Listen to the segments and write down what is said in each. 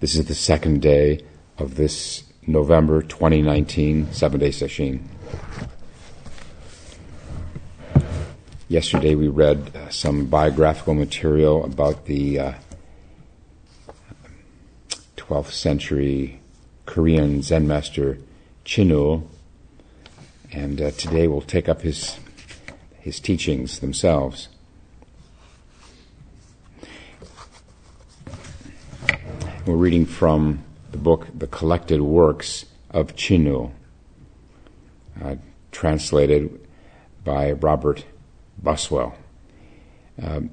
This is the second day of this November 2019 seven day session. Yesterday we read uh, some biographical material about the uh, 12th century Korean Zen master Chinul, and uh, today we'll take up his his teachings themselves. We're reading from the book The Collected Works of Chinu, uh, translated by Robert Buswell. Um,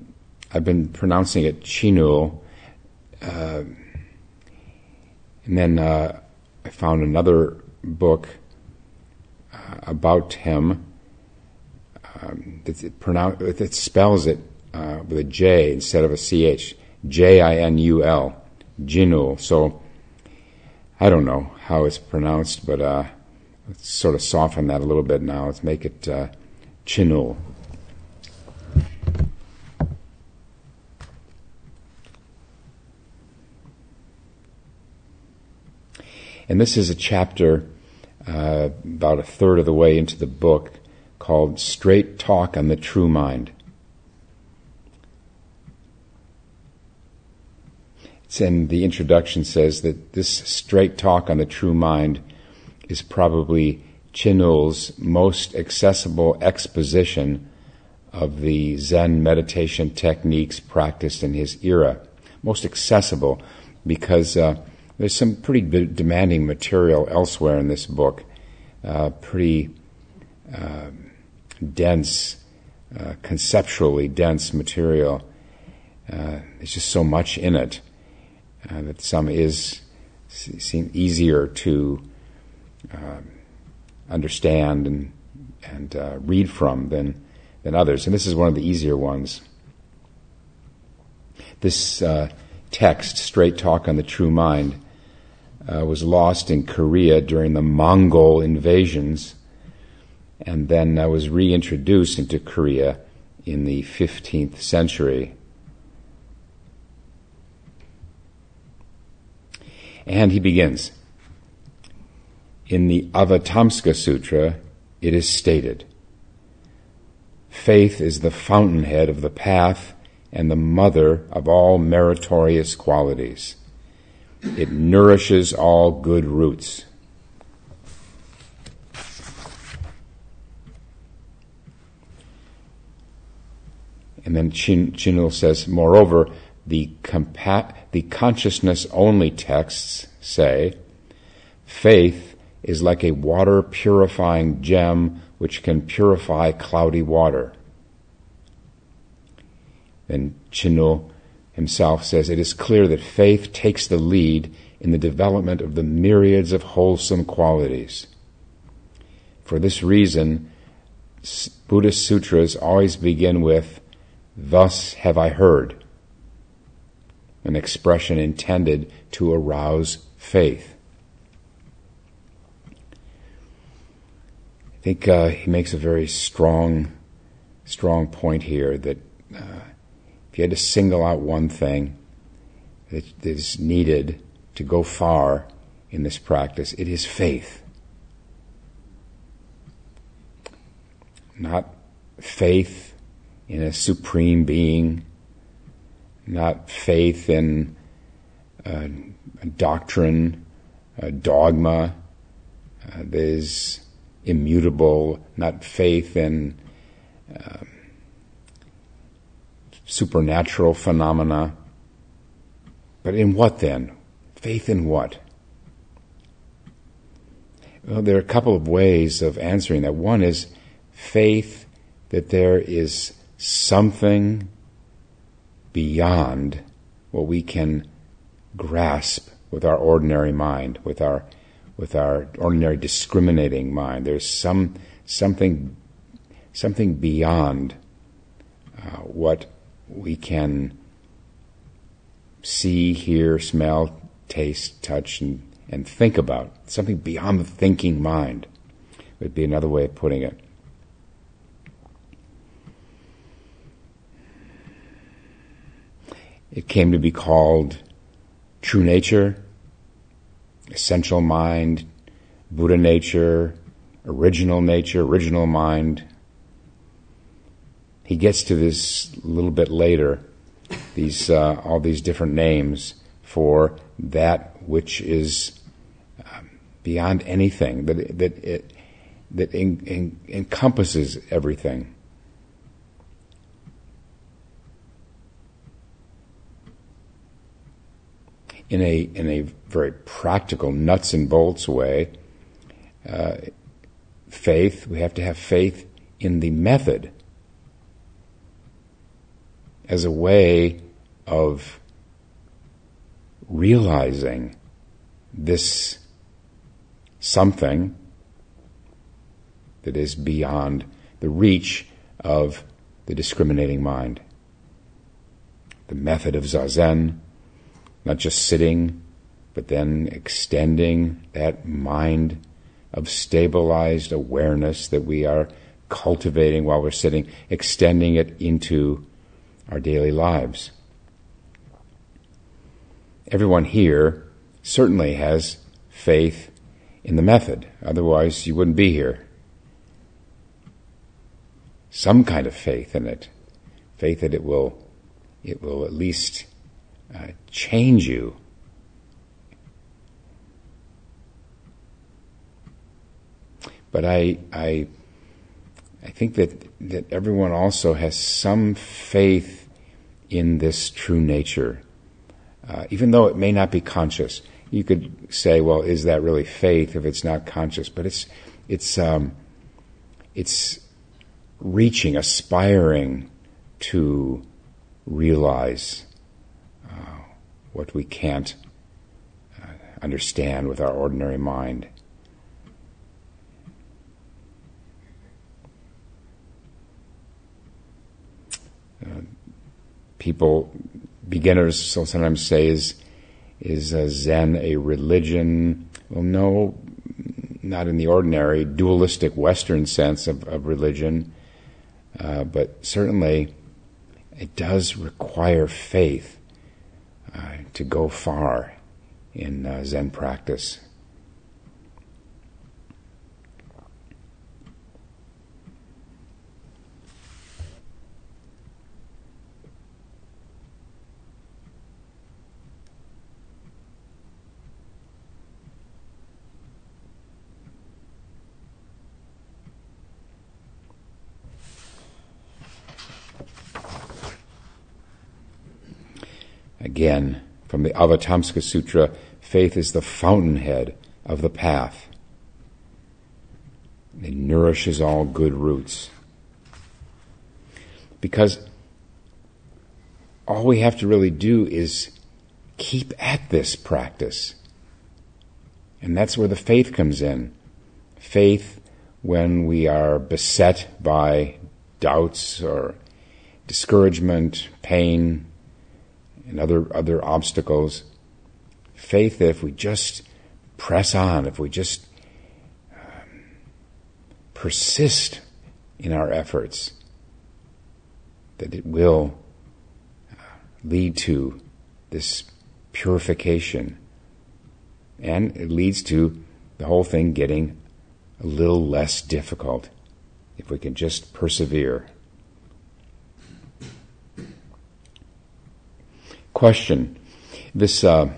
I've been pronouncing it Chinu, uh, and then uh, I found another book uh, about him um, that, it spells it uh, with a J instead of a CH. J I N U L. Jinul. So I don't know how it's pronounced, but uh, let's sort of soften that a little bit now. Let's make it uh, Chinul. And this is a chapter uh, about a third of the way into the book called Straight Talk on the True Mind. And the introduction says that this straight talk on the true mind is probably Chinul's most accessible exposition of the Zen meditation techniques practiced in his era. Most accessible because uh, there's some pretty demanding material elsewhere in this book, uh, pretty uh, dense, uh, conceptually dense material. Uh, there's just so much in it uh, that some is seem easier to uh, understand and and uh, read from than than others, and this is one of the easier ones. This uh, text, "Straight Talk on the True Mind," uh, was lost in Korea during the Mongol invasions, and then uh, was reintroduced into Korea in the 15th century. And he begins. In the Avatamsaka Sutra, it is stated Faith is the fountainhead of the path and the mother of all meritorious qualities. It nourishes all good roots. And then Chin, Chinul says, moreover, the, compa- the consciousness only texts say, faith is like a water purifying gem which can purify cloudy water. Then Chinul himself says, It is clear that faith takes the lead in the development of the myriads of wholesome qualities. For this reason, Buddhist sutras always begin with, Thus have I heard an expression intended to arouse faith. I think uh, he makes a very strong, strong point here that uh, if you had to single out one thing that is needed to go far in this practice, it is faith. Not faith in a supreme being, not faith in uh, a doctrine, a dogma uh, that is immutable, not faith in uh, supernatural phenomena. But in what then? Faith in what? Well, there are a couple of ways of answering that. One is faith that there is something beyond what we can grasp with our ordinary mind, with our with our ordinary discriminating mind. There's some something something beyond uh, what we can see, hear, smell, taste, touch, and, and think about. Something beyond the thinking mind would be another way of putting it. It came to be called true nature, essential mind, Buddha nature, original nature, original mind. He gets to this a little bit later, these uh, all these different names for that which is um, beyond anything that that it that encompasses everything. In a in a very practical nuts and bolts way, uh, faith we have to have faith in the method as a way of realizing this something that is beyond the reach of the discriminating mind. The method of zazen, not just sitting, but then extending that mind of stabilized awareness that we are cultivating while we're sitting, extending it into our daily lives. Everyone here certainly has faith in the method, otherwise, you wouldn't be here some kind of faith in it, faith that it will, it will at least uh, change you. But I, I, I think that, that everyone also has some faith in this true nature, uh, even though it may not be conscious. You could say, well, is that really faith if it's not conscious? But it's, it's, um, it's reaching, aspiring to realize what we can't uh, understand with our ordinary mind. Uh, people, beginners, so sometimes say, is is Zen a religion? Well, no, not in the ordinary dualistic Western sense of, of religion. Uh, but certainly, it does require faith to go far in uh, Zen practice. Again, from the Avatamsaka Sutra, faith is the fountainhead of the path. It nourishes all good roots. Because all we have to really do is keep at this practice. And that's where the faith comes in. Faith when we are beset by doubts or discouragement, pain, and other, other obstacles. Faith if we just press on, if we just um, persist in our efforts, that it will uh, lead to this purification. And it leads to the whole thing getting a little less difficult if we can just persevere. Question. This uh,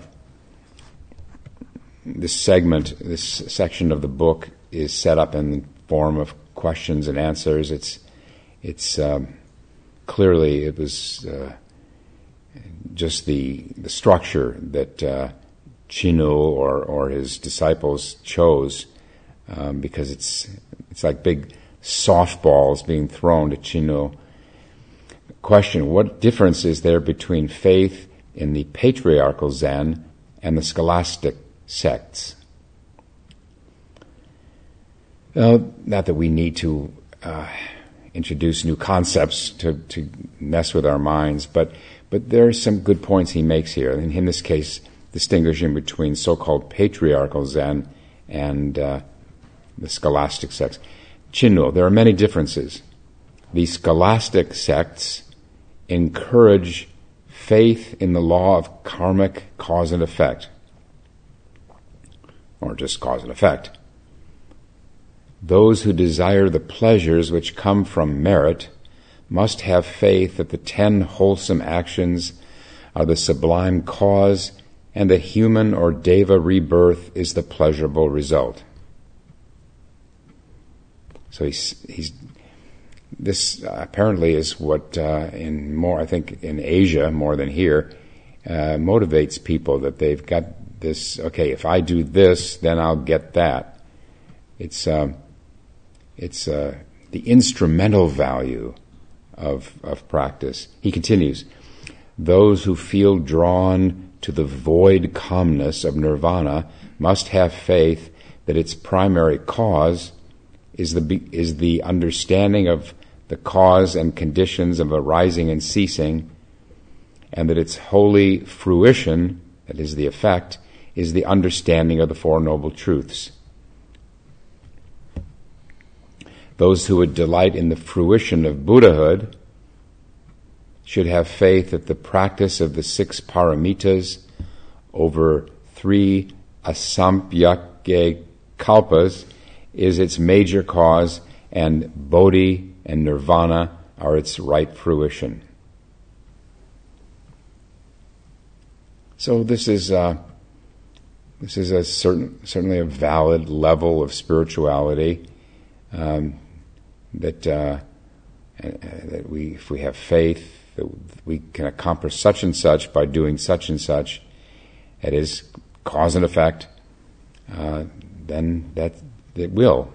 this segment, this section of the book is set up in the form of questions and answers. It's it's um, clearly it was uh, just the the structure that uh, Chinul or or his disciples chose um, because it's it's like big softballs being thrown to Chinul. Question: What difference is there between faith in the patriarchal Zen and the scholastic sects. Well, not that we need to uh, introduce new concepts to, to mess with our minds, but, but there are some good points he makes here. And in this case, distinguishing between so called patriarchal Zen and uh, the scholastic sects. Chinul, there are many differences. The scholastic sects encourage faith in the law of karmic cause and effect, or just cause and effect. Those who desire the pleasures which come from merit must have faith that the ten wholesome actions are the sublime cause and the human or deva rebirth is the pleasurable result. So he's, he's this uh, apparently is what uh, in more I think in Asia more than here uh, motivates people that they've got this okay if I do this then I'll get that. It's um, it's uh, the instrumental value of of practice. He continues those who feel drawn to the void calmness of nirvana must have faith that its primary cause is the is the understanding of the cause and conditions of arising and ceasing, and that its holy fruition, that is the effect, is the understanding of the Four Noble Truths. Those who would delight in the fruition of Buddhahood should have faith that the practice of the six paramitas over three asamkhyeya kalpas is its major cause, and bodhi and nirvana are its right fruition. So this is uh, this is a certain certainly a valid level of spirituality um, that uh that we if we have faith that we can accomplish such and such by doing such and such. It is cause and effect. Uh, then that it will.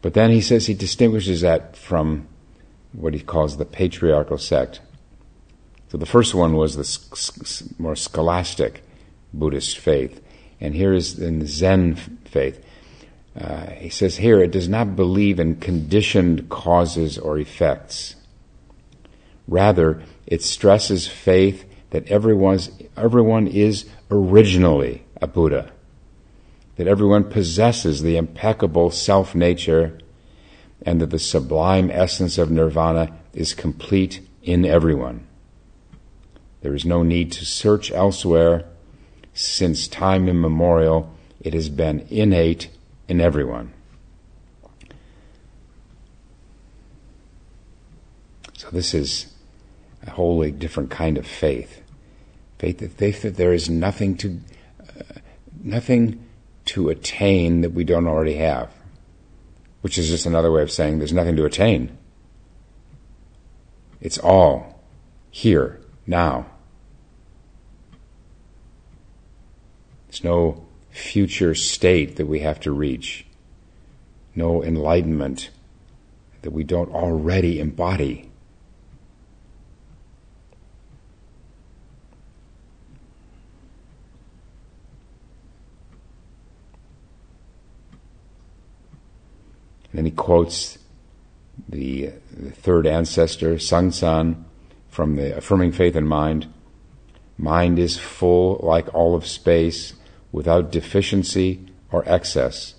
But then he says he distinguishes that from what he calls the patriarchal sect. So the first one was the more scholastic Buddhist faith, and here is in the Zen faith. Uh, he says here it does not believe in conditioned causes or effects. Rather, it stresses faith that everyone's, everyone is originally a Buddha that everyone possesses the impeccable self nature and that the sublime essence of nirvana is complete in everyone. There is no need to search elsewhere. Since time immemorial, it has been innate in everyone. So, this is a wholly different kind of faith. Faith that, faith that there is nothing to, uh, nothing to attain that we don't already have, which is just another way of saying there's nothing to attain. It's all here, now. There's no future state that we have to reach, no enlightenment that we don't already embody. Then he quotes the, the third ancestor, Sengcan, from the Affirming Faith and Mind. Mind is full like all of space, without deficiency or excess.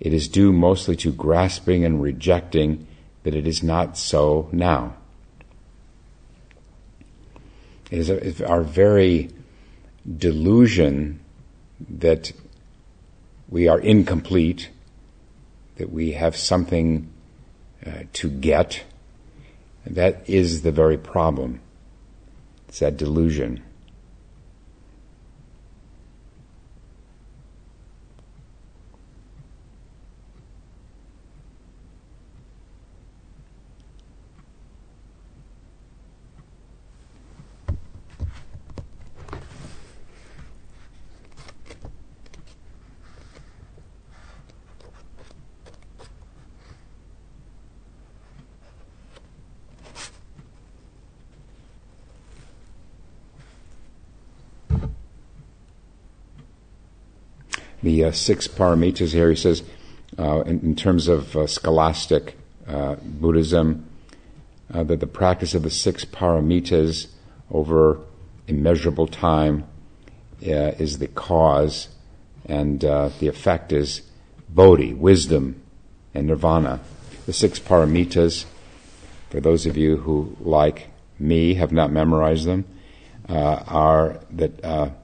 It is due mostly to grasping and rejecting that it is not so now. It is, our very delusion that we are incomplete that we have something uh, to get. That is the very problem. It's that delusion. The uh, six paramitas here. He says, uh, in, in, terms of uh, scholastic uh, Buddhism, uh, that the practice of the six paramitas over immeasurable time uh, is the cause, and the effect is bodhi, wisdom, and nirvana. The six paramitas, for those of you who like me, have not memorized them, are that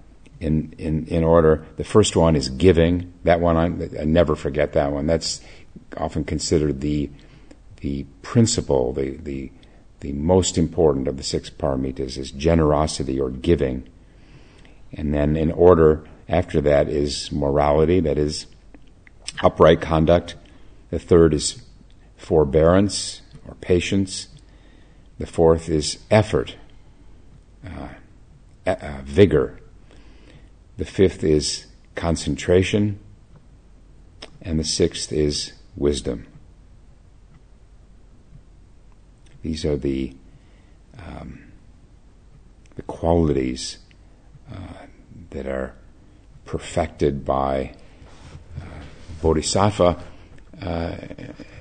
in, in, in order. The first one is giving. That one, I, I, never forget that one. That's often considered the, the principle, the, the, the most important of the six paramitas is generosity or giving. And then in order after that is morality, that is upright conduct. The third is forbearance or patience. The fourth is effort, uh, uh, vigor. The fifth is concentration. And the sixth is wisdom. These are the um, the qualities uh, that are perfected by uh, bodhisattva. Uh,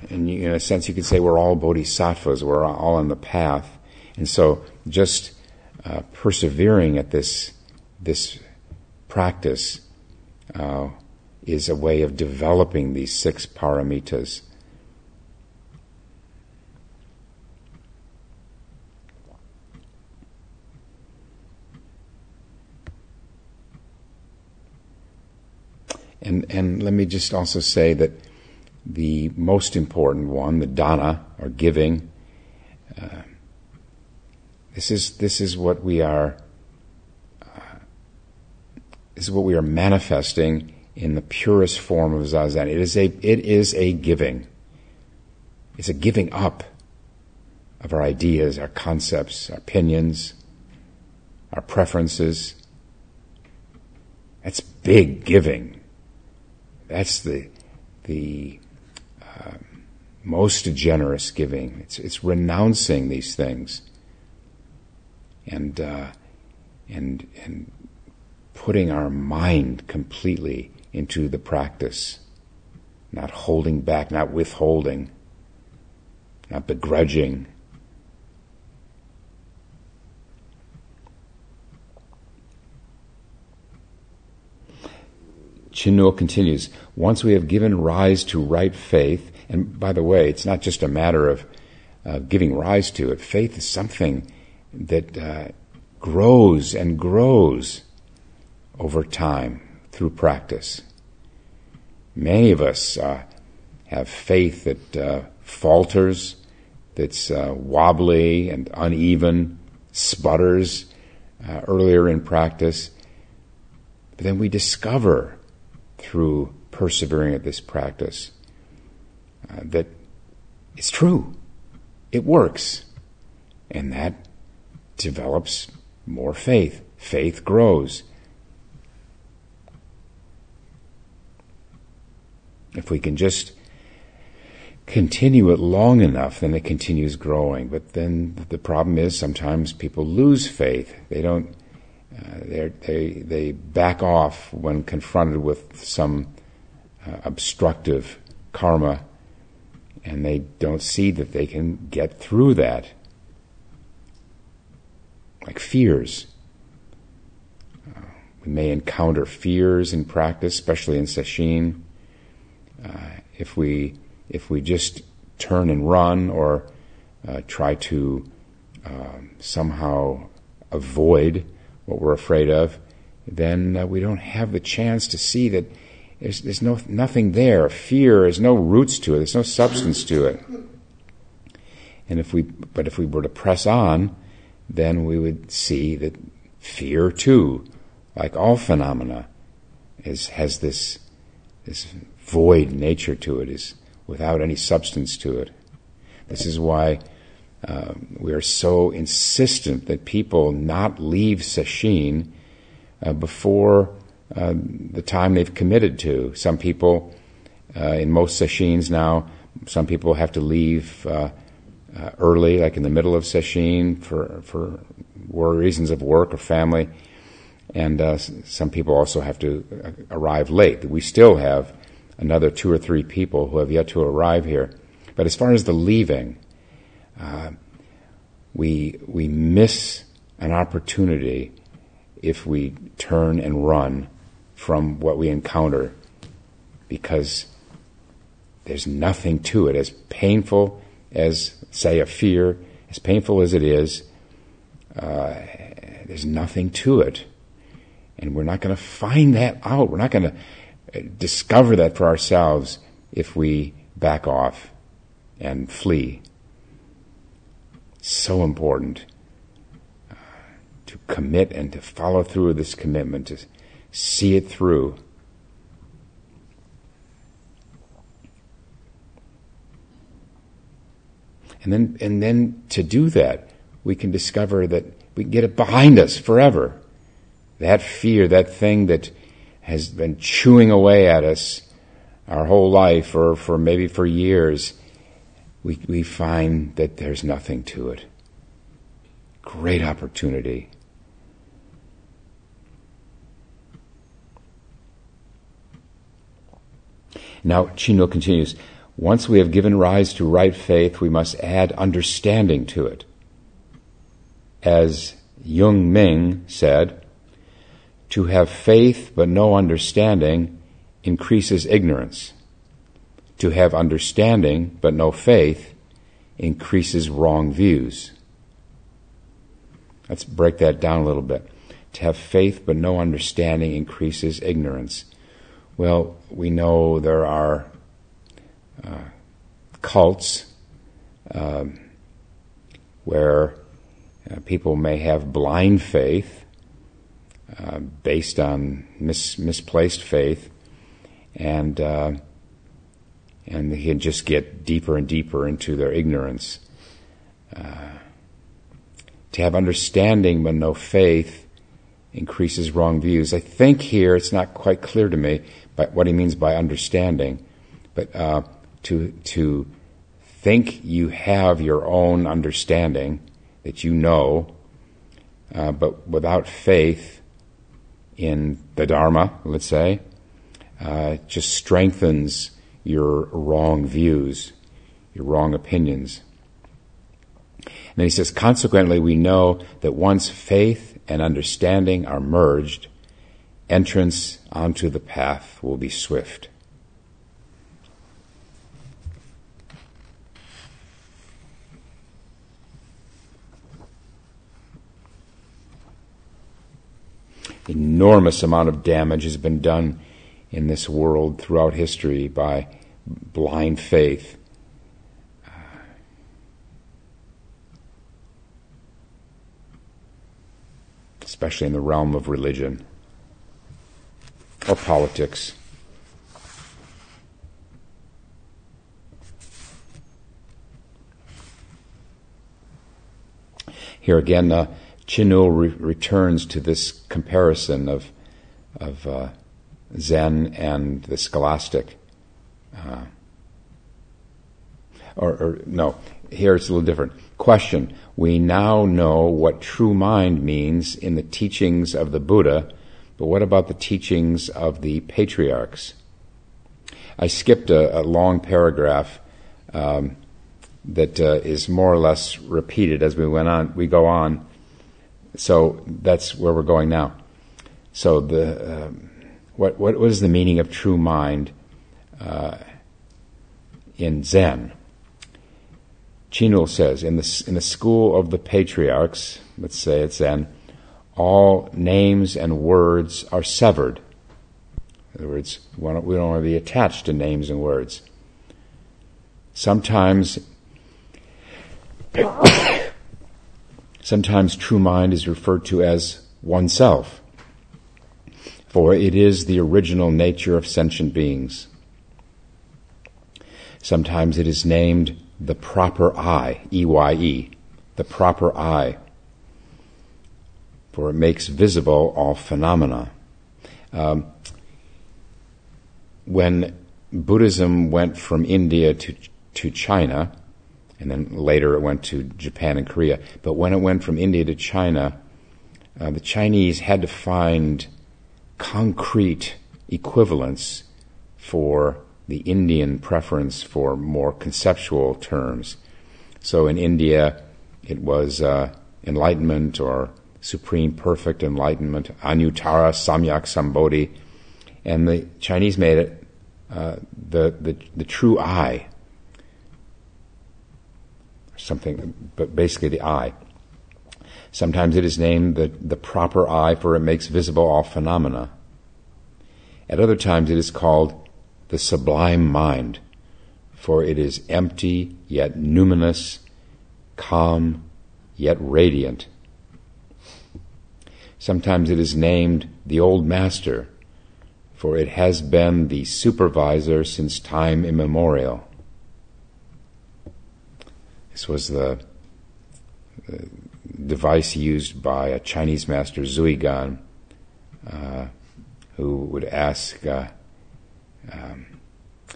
and you, in a sense, you could say we're all bodhisattvas. We're all on the path, and so just uh, persevering at this this practice uh, is a way of developing these six paramitas. And, and let me just also say that the most important one, the dana, or giving, uh, this is, this is what we are, is what we are manifesting in the purest form of zazen. It is a, it is a giving. It's a giving up of our ideas, our concepts, our opinions, our preferences. That's big giving. That's the the uh, most generous giving. It's it's renouncing these things and uh, and and putting our mind completely into the practice, not holding back, not withholding, not begrudging. Chinul continues, once we have given rise to right faith, and by the way, it's not just a matter of uh, giving rise to it, faith is something that uh, grows and grows over time through practice. Many of us uh, have faith that uh, falters, that's uh, wobbly and uneven, sputters uh, earlier in practice. But then we discover through persevering at this practice uh, that it's true, it works, and that develops more faith. Faith grows. If we can just continue it long enough, then it continues growing. But then the problem is sometimes people lose faith. They don't uh, they they back off when confronted with some uh, obstructive karma, and they don't see that they can get through that. Like fears. Uh, we may encounter fears in practice, especially in sesshin. Uh, if we if we just turn and run or uh, try to um, somehow avoid what we're afraid of, then uh, we don't have the chance to see that there's, there's no, nothing there. Fear has no roots to it, there's no substance to it. And if we, but if we were to press on, then we would see that fear too, like all phenomena, is, has this, this void nature to it, is without any substance to it. This is why uh, we are so insistent that people not leave sesshin uh, before uh, the time they've committed to. Some people, uh, in most sesshins now, some people have to leave uh, uh, early, like in the middle of sesshin, for for reasons of work or family, and some people also have to arrive late. We still have another two or three people who have yet to arrive here. But as far as the leaving, uh, we, we miss an opportunity if we turn and run from what we encounter because there's nothing to it. As painful as, say, a fear, as painful as it is, uh, there's nothing to it. And we're not going to find that out. We're not going to discover that for ourselves if we back off and flee. So important uh, to commit and to follow through with this commitment, to see it through. And then, and then to do that, we can discover that we can get it behind us forever. That fear, that thing that has been chewing away at us our whole life or for maybe for years, we, we find that there's nothing to it. Great opportunity. Now, Chinul continues once we have given rise to right faith, we must add understanding to it. As Yung-ming said, to have faith but no understanding increases ignorance. To have understanding but no faith increases wrong views. Let's break that down a little bit. To have faith but no understanding increases ignorance. Well, we know there are uh, cults um, where uh, people may have blind faith uh, based on mis- misplaced faith, and uh, and they can just get deeper and deeper into their ignorance. Uh, to have understanding but no faith increases wrong views. I think here it's not quite clear to me but what he means by understanding, but uh, to, to think you have your own understanding, that you know, uh, but without faith in the Dharma, let's say, uh, just strengthens your wrong views, your wrong opinions. And then he says, consequently, we know that once faith and understanding are merged, entrance onto the path will be swift. Enormous amount of damage has been done in this world throughout history by blind faith. Especially in the realm of religion or politics. Here again, uh, Chinul re- returns to this comparison of, of uh, Zen and the scholastic. Uh, or, or, no, here it's a little different. Question We now know what true mind means in the teachings of the Buddha, but what about the teachings of the patriarchs? I skipped a, a long paragraph um, that uh, is more or less repeated as we went on. We go on so that's where we're going now. So the uh, what what was the meaning of true mind uh, in Zen? Chinul says in the in the school of the patriarchs, let's say it's Zen, all names and words are severed. In other words, we don't, we don't want to be attached to names and words. Sometimes Sometimes true mind is referred to as oneself, for it is the original nature of sentient beings. Sometimes it is named the proper I, E Y E, the proper I, for it makes visible all phenomena. Um, when Buddhism went from India to, to China, and then later it went to Japan and Korea. But when it went from India to China, uh, the Chinese had to find concrete equivalents for the Indian preference for more conceptual terms. So in India, it was uh, enlightenment or supreme perfect enlightenment, anuttara samyak sambodhi, and the Chinese made it uh, the, the the true I, something, but basically the eye. Sometimes it is named the, the proper eye, for it makes visible all phenomena. At other times it is called the sublime mind, for it is empty yet numinous, calm yet radiant. Sometimes it is named the Old Master, for it has been the supervisor since time immemorial. This was the, the device used by a Chinese master, Zuigan, uh, who would ask, uh, um,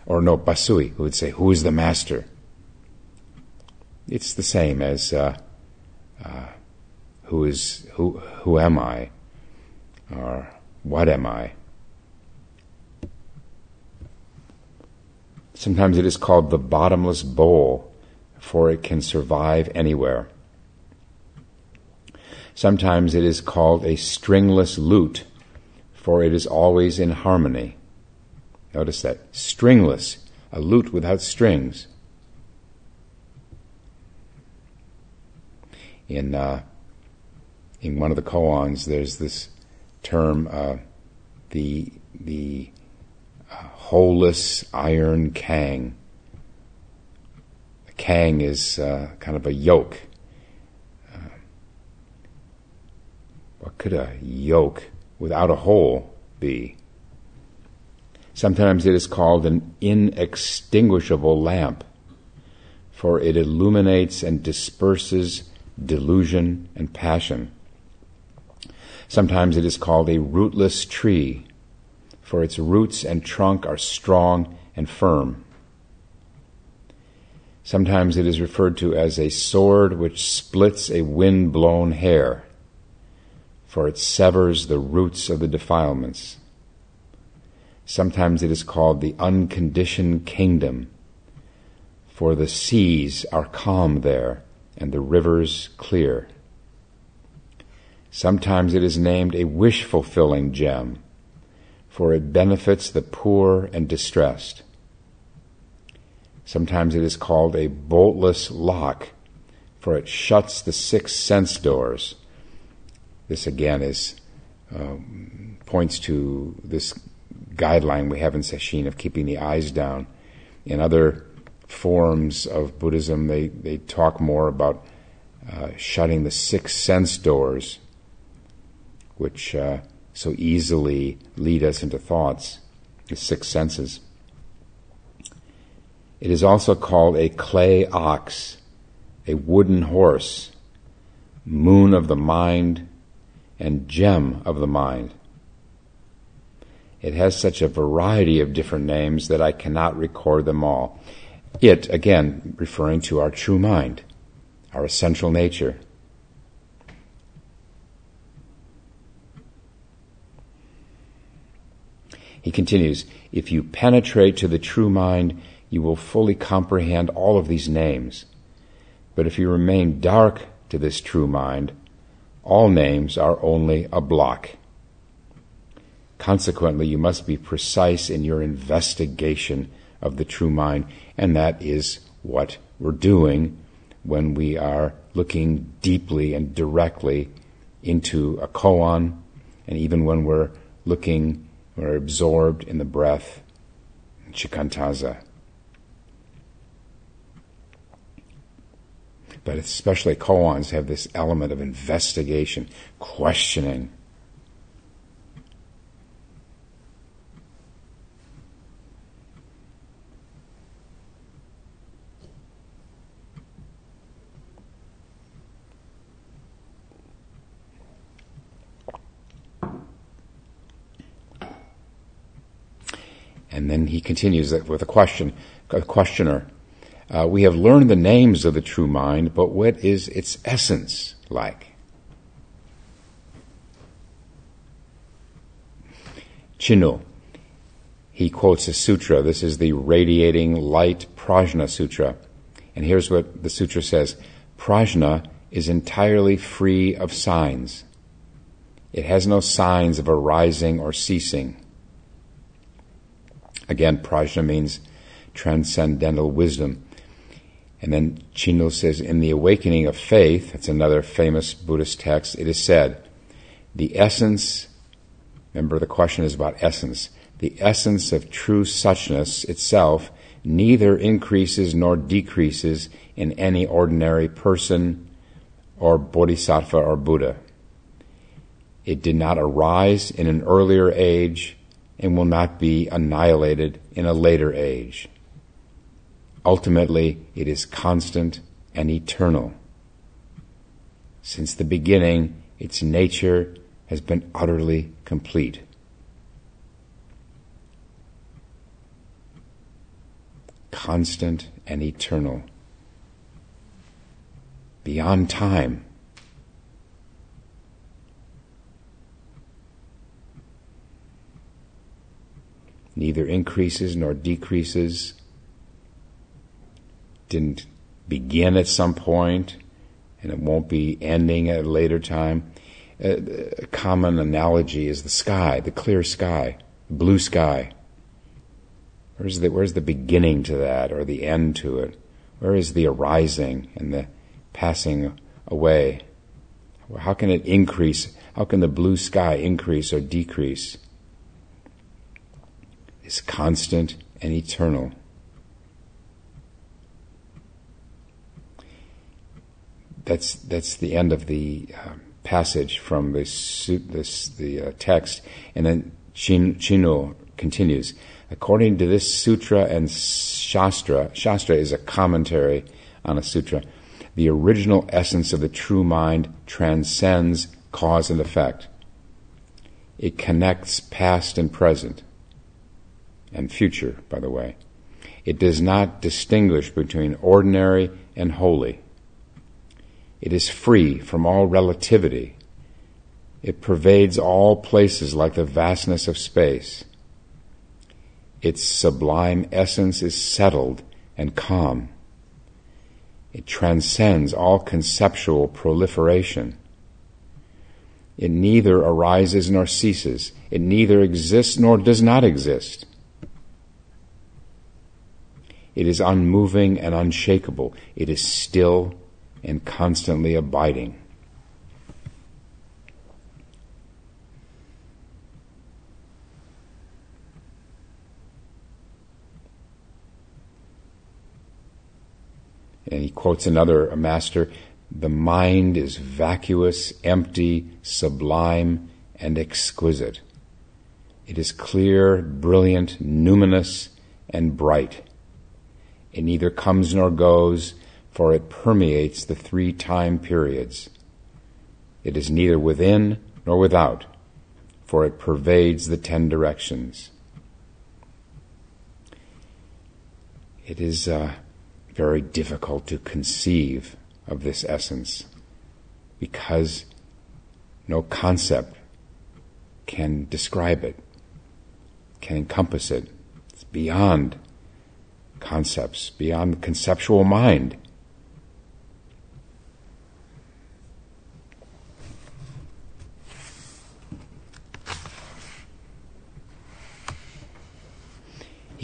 or no, Bassui, who would say, Who is the master? It's the same as uh, uh, who is who who am I or what am I? Sometimes it is called the bottomless bowl, for it can survive anywhere. Sometimes it is called a stringless lute, for it is always in harmony. Notice that. Stringless, a lute without strings. In, uh, in one of the koans, there's this term, uh, the, the uh, holeless iron kang. Kang is uh, kind of a yoke What could a yoke without a hole be? Sometimes it is called an inextinguishable lamp, for it illuminates and disperses delusion and passion. Sometimes it is called a rootless tree, for its roots and trunk are strong and firm. Sometimes it is referred to as a sword which splits a wind blown hair for it severs the roots of the defilements. Sometimes it is called the unconditioned kingdom, for the seas are calm there and the rivers clear. Sometimes it is named a wish fulfilling gem, for it benefits the poor and distressed. Sometimes it is called a boltless lock, for it shuts the six sense doors this again is um, points to this guideline we have in Sesshin of keeping the eyes down. In other forms of Buddhism, they, they talk more about uh, shutting the six sense doors, which uh, so easily lead us into thoughts, the six senses. It is also called a clay ox, a wooden horse, moon of the mind, and gem of the mind. It has such a variety of different names that I cannot record them all. It, again, referring to our true mind, our essential nature. He continues, if you penetrate to the true mind, you will fully comprehend all of these names. But if you remain dark to this true mind, all names are only a block. Consequently, you must be precise in your investigation of the true mind, and that is what we're doing when we are looking deeply and directly into a koan, and even when we're looking, we're absorbed in the breath, shikantaza. But especially koans have this element of investigation, questioning. And then he continues with a question, a questioner. Uh, we have learned the names of the true mind, but what is its essence like? Chinul. He quotes a sutra. This is the Radiating Light Prajna Sutra. And here's what the sutra says Prajna is entirely free of signs. It has no signs of arising or ceasing. Again, prajna means transcendental wisdom. And then Chinul says, in the awakening of faith, that's another famous Buddhist text, it is said, the essence, remember the question is about essence, the essence of true suchness itself neither increases nor decreases in any ordinary person or bodhisattva or Buddha. It did not arise in an earlier age and will not be annihilated in a later age. Ultimately, it is constant and eternal. Since the beginning, its nature has been utterly complete. Constant and eternal. Beyond time. Neither increases nor decreases didn't begin at some point and it won't be ending at a later time. A common analogy is the sky, the clear sky, the blue sky. Where's the, where's the beginning to that or the end to it? Where is the arising and the passing away? How can it increase? How can the blue sky increase or decrease? It's constant and eternal. That's that's the end of the uh, passage from this, this the uh, text, and then Chin, Chinul continues. According to this sutra and shastra, shastra is a commentary on a sutra. The original essence of the true mind transcends cause and effect. It connects past and present, and future, by the way. It does not distinguish between ordinary and holy. It is free from all relativity. It pervades all places like the vastness of space. Its sublime essence is settled and calm. It transcends all conceptual proliferation. It neither arises nor ceases. It neither exists nor does not exist. It is unmoving and unshakable. It is still and constantly abiding. And he quotes another master the mind is vacuous, empty, sublime, and exquisite. It is clear, brilliant, numinous, and bright. It neither comes nor goes, for it permeates the three time periods. It is neither within nor without, for it pervades the ten directions. It is uh, very difficult to conceive of this essence because no concept can describe it, can encompass it. It's beyond concepts, beyond the conceptual mind.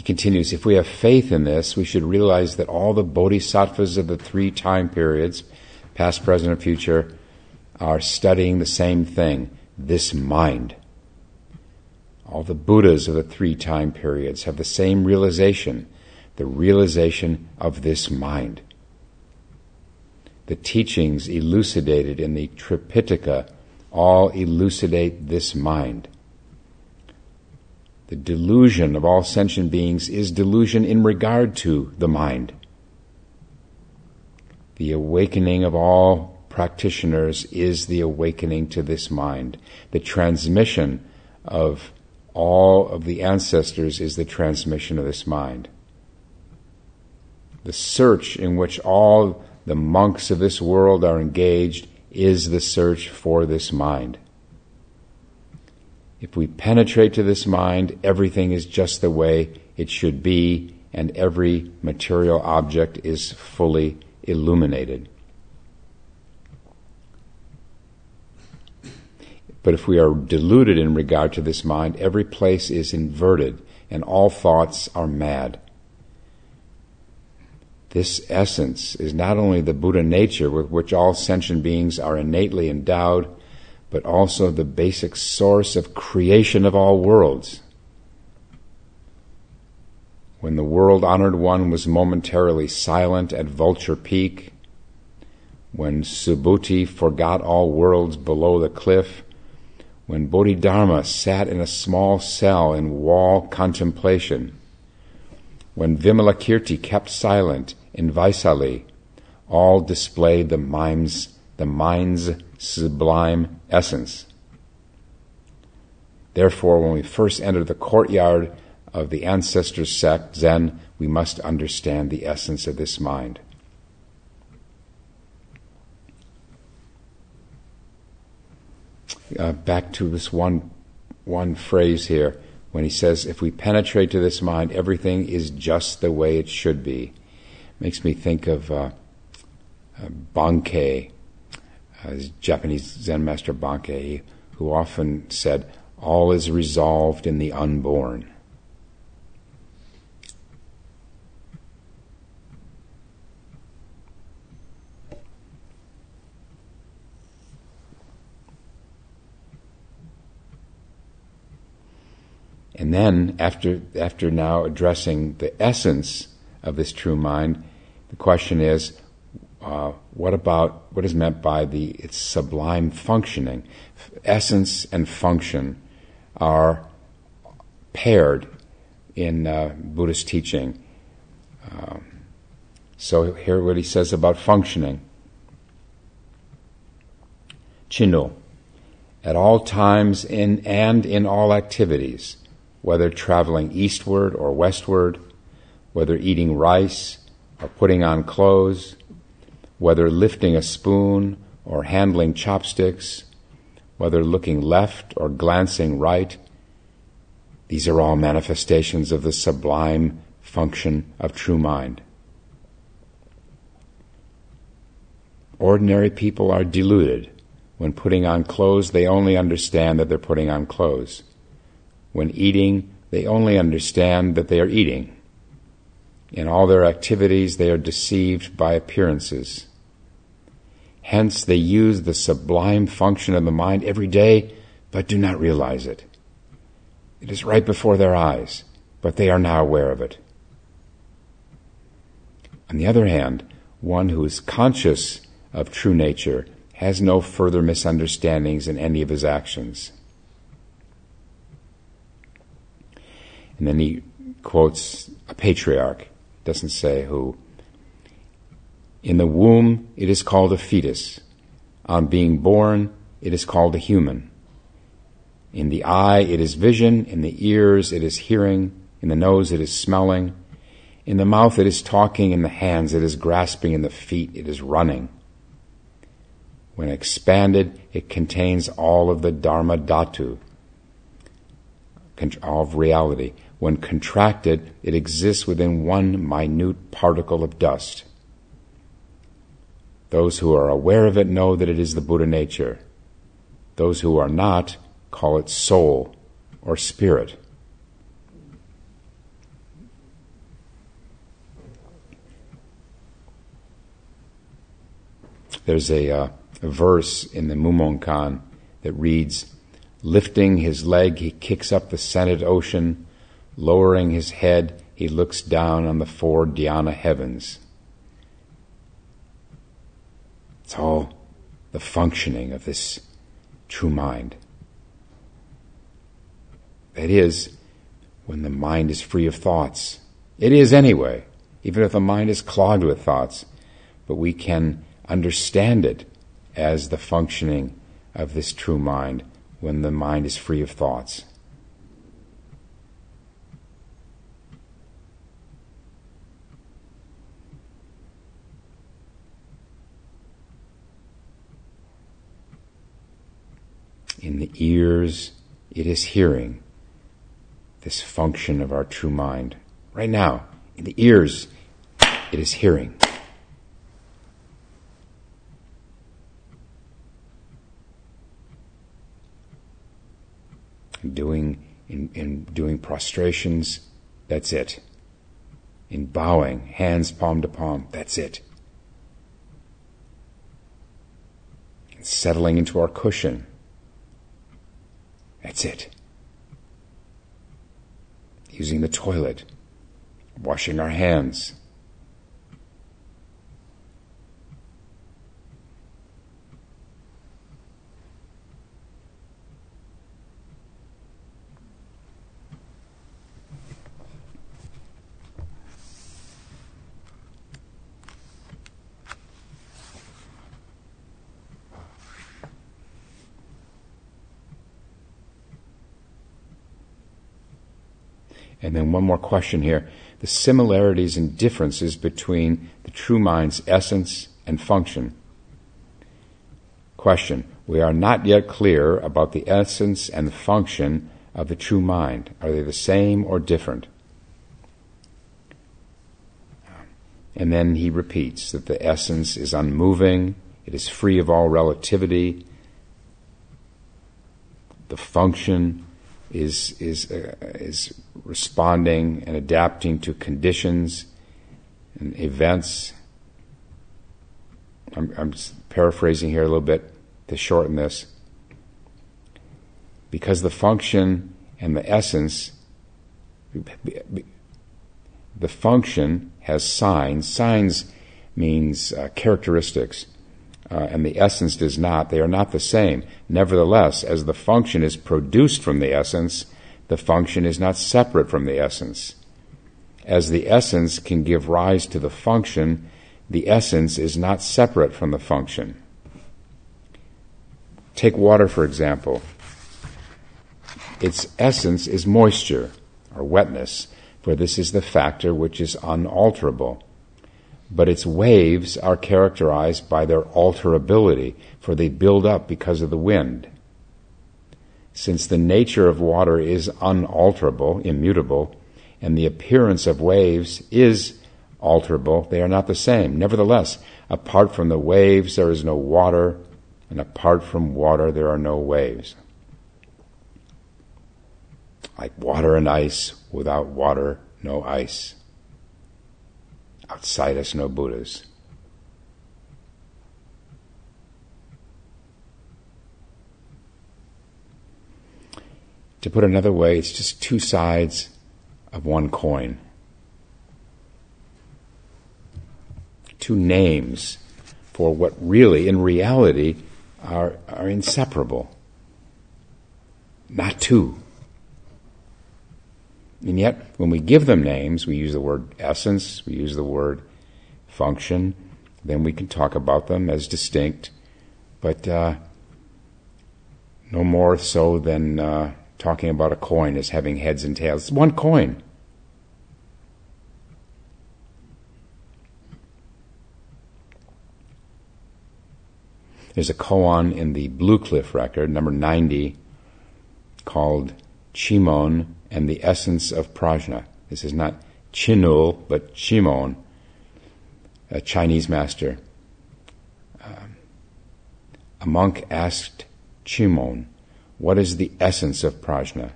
He continues, if we have faith in this, we should realize that all the bodhisattvas of the three time periods, past, present, and future, are studying the same thing this mind. All the Buddhas of the three time periods have the same realization the realization of this mind. The teachings elucidated in the Tripitaka all elucidate this mind. The delusion of all sentient beings is delusion in regard to the mind. The awakening of all practitioners is the awakening to this mind. The transmission of all of the ancestors is the transmission of this mind. The search in which all the monks of this world are engaged is the search for this mind. If we penetrate to this mind, everything is just the way it should be, and every material object is fully illuminated. But if we are deluded in regard to this mind, every place is inverted and all thoughts are mad. this essence is not only the Buddha nature with which all sentient beings are innately endowed, but also the basic source of creation of all worlds. When the world honored one was momentarily silent at Vulture Peak, when Subhuti forgot all worlds below the cliff, when Bodhidharma sat in a small cell in wall contemplation, when Vimalakirti kept silent in Vaisali, all displayed the mind's, the mind's sublime essence. Therefore, when we first enter the courtyard of the ancestor sect, Zen, we must understand the essence of this mind. Uh, back to this one, one phrase here when he says, if we penetrate to this mind, everything is just the way it should be. Makes me think of uh, uh, uh, Japanese Zen master Bankei, who often said, all is resolved in the unborn. And then, after, after now addressing the essence of this true mind, the question is, uh, what about what is meant by the its sublime functioning? Essence and function are paired in uh, Buddhist teaching. Um, so here, what he says about functioning. Chinul, at all times in and in all activities whether traveling eastward or westward, whether eating rice or putting on clothes, whether lifting a spoon or handling chopsticks, whether looking left or glancing right, these are all manifestations of the sublime function of true mind. Ordinary people are deluded. When putting on clothes, they only understand that they're putting on clothes. When eating, they only understand that they are eating. In all their activities, they are deceived by appearances. Hence, they use the sublime function of the mind every day, but do not realize it. It is right before their eyes, but they are now aware of it. On the other hand, one who is conscious of true nature has no further misunderstandings in any of his actions. And then he quotes a patriarch, doesn't say who. In the womb, it is called a fetus. On being born, it is called a human. In the eye, it is vision. In the ears, it is hearing. In the nose, it is smelling. In the mouth, it is talking. In the hands, it is grasping. In the feet, it is running. When expanded, it contains all of the Dharma Dhatu, of reality. When contracted, it exists within one minute particle of dust. Those who are aware of it know that it is the Buddha nature. Those who are not call it soul or spirit. There's a, uh, a verse in the Mumonkan that reads, Lifting his leg, he kicks up the scented ocean Lowering his head, he looks down on the four dhyana heavens. It's all the functioning of this true mind. That is, when the mind is free of thoughts. It is anyway, even if the mind is clogged with thoughts. But we can understand it as the functioning of this true mind when the mind is free of thoughts. In the ears, it is hearing this function of our true mind. Right now, in the ears, it is hearing. Doing in, in doing prostrations, that's it. in bowing, hands palm to palm. That's it. And settling into our cushion. That's it. Using the toilet, washing our hands. And then one more question here. The similarities and differences between the true mind's essence and function. Question. We are not yet clear about the essence and function of the true mind. Are they the same or different? And then he repeats that the essence is unmoving, it is free of all relativity, the function is is uh, is responding and adapting to conditions and events. I'm, I'm paraphrasing here a little bit to shorten this. Because the function and the essence, the function has signs. Signs means uh, characteristics uh, and the essence does not, they are not the same. Nevertheless, as the function is produced from the essence, the function is not separate from the essence. As the essence can give rise to the function, the essence is not separate from the function. Take water, for example. Its essence is moisture or wetness, for this is the factor which is unalterable but its waves are characterized by their alterability, for they build up because of the wind. Since the nature of water is unalterable, immutable, and the appearance of waves is alterable, they are not the same. Nevertheless, apart from the waves, there is no water, and apart from water, there are no waves. Like water and ice, without water, no ice. Outside us, no Buddhas. To put another way, it's just two sides of one coin. Two names for what really, in reality, are, are inseparable. Not two. And yet, when we give them names, we use the word essence, we use the word function, then we can talk about them as distinct, but uh, no more so than uh, talking about a coin as having heads and tails. It's one coin. There's a koan in the Blue Cliff record, number 90, called Chimon and the essence of prajna. This is not Chinul, but Chimon, a Chinese master. Um, a monk asked Chimon, What is the essence of prajna?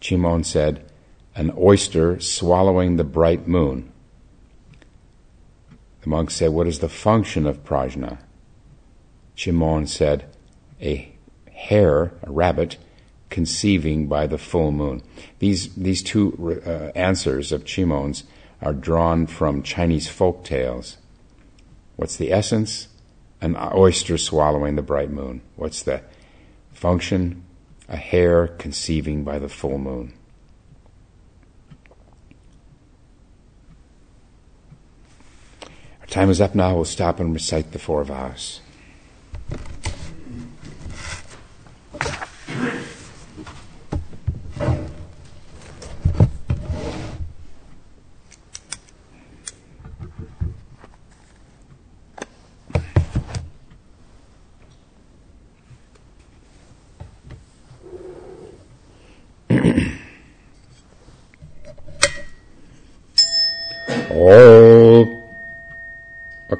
Chimon said, An oyster swallowing the bright moon. The monk said, What is the function of prajna? Chimon said, A hare, a rabbit, conceiving by the full moon. These, these two uh, answers of Chimon's are drawn from Chinese folk tales. What's the essence? An oyster swallowing the bright moon. What's the function? A hare conceiving by the full moon. Our time is up now. We'll stop and recite the four vows. all what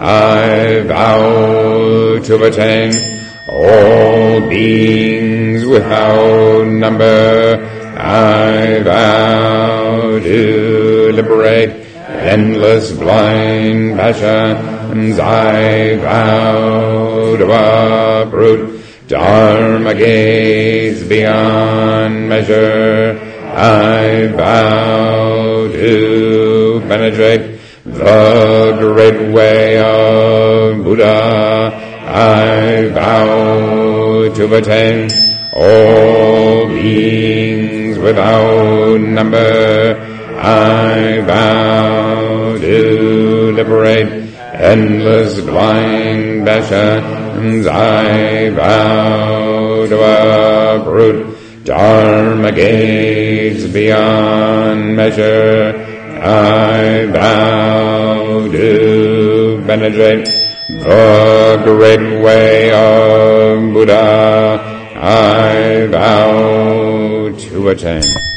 I vow to attain all beings without number. I vow to liberate endless blind passions. I vow to uproot Dharma gaze beyond measure. I vow to penetrate the great way of Buddha. I vow to attain all beings without number. I vow to liberate endless blind passions. I vow to uproot Dharma gates beyond measure. I vow to penetrate the great way of Buddha. I vow to attain.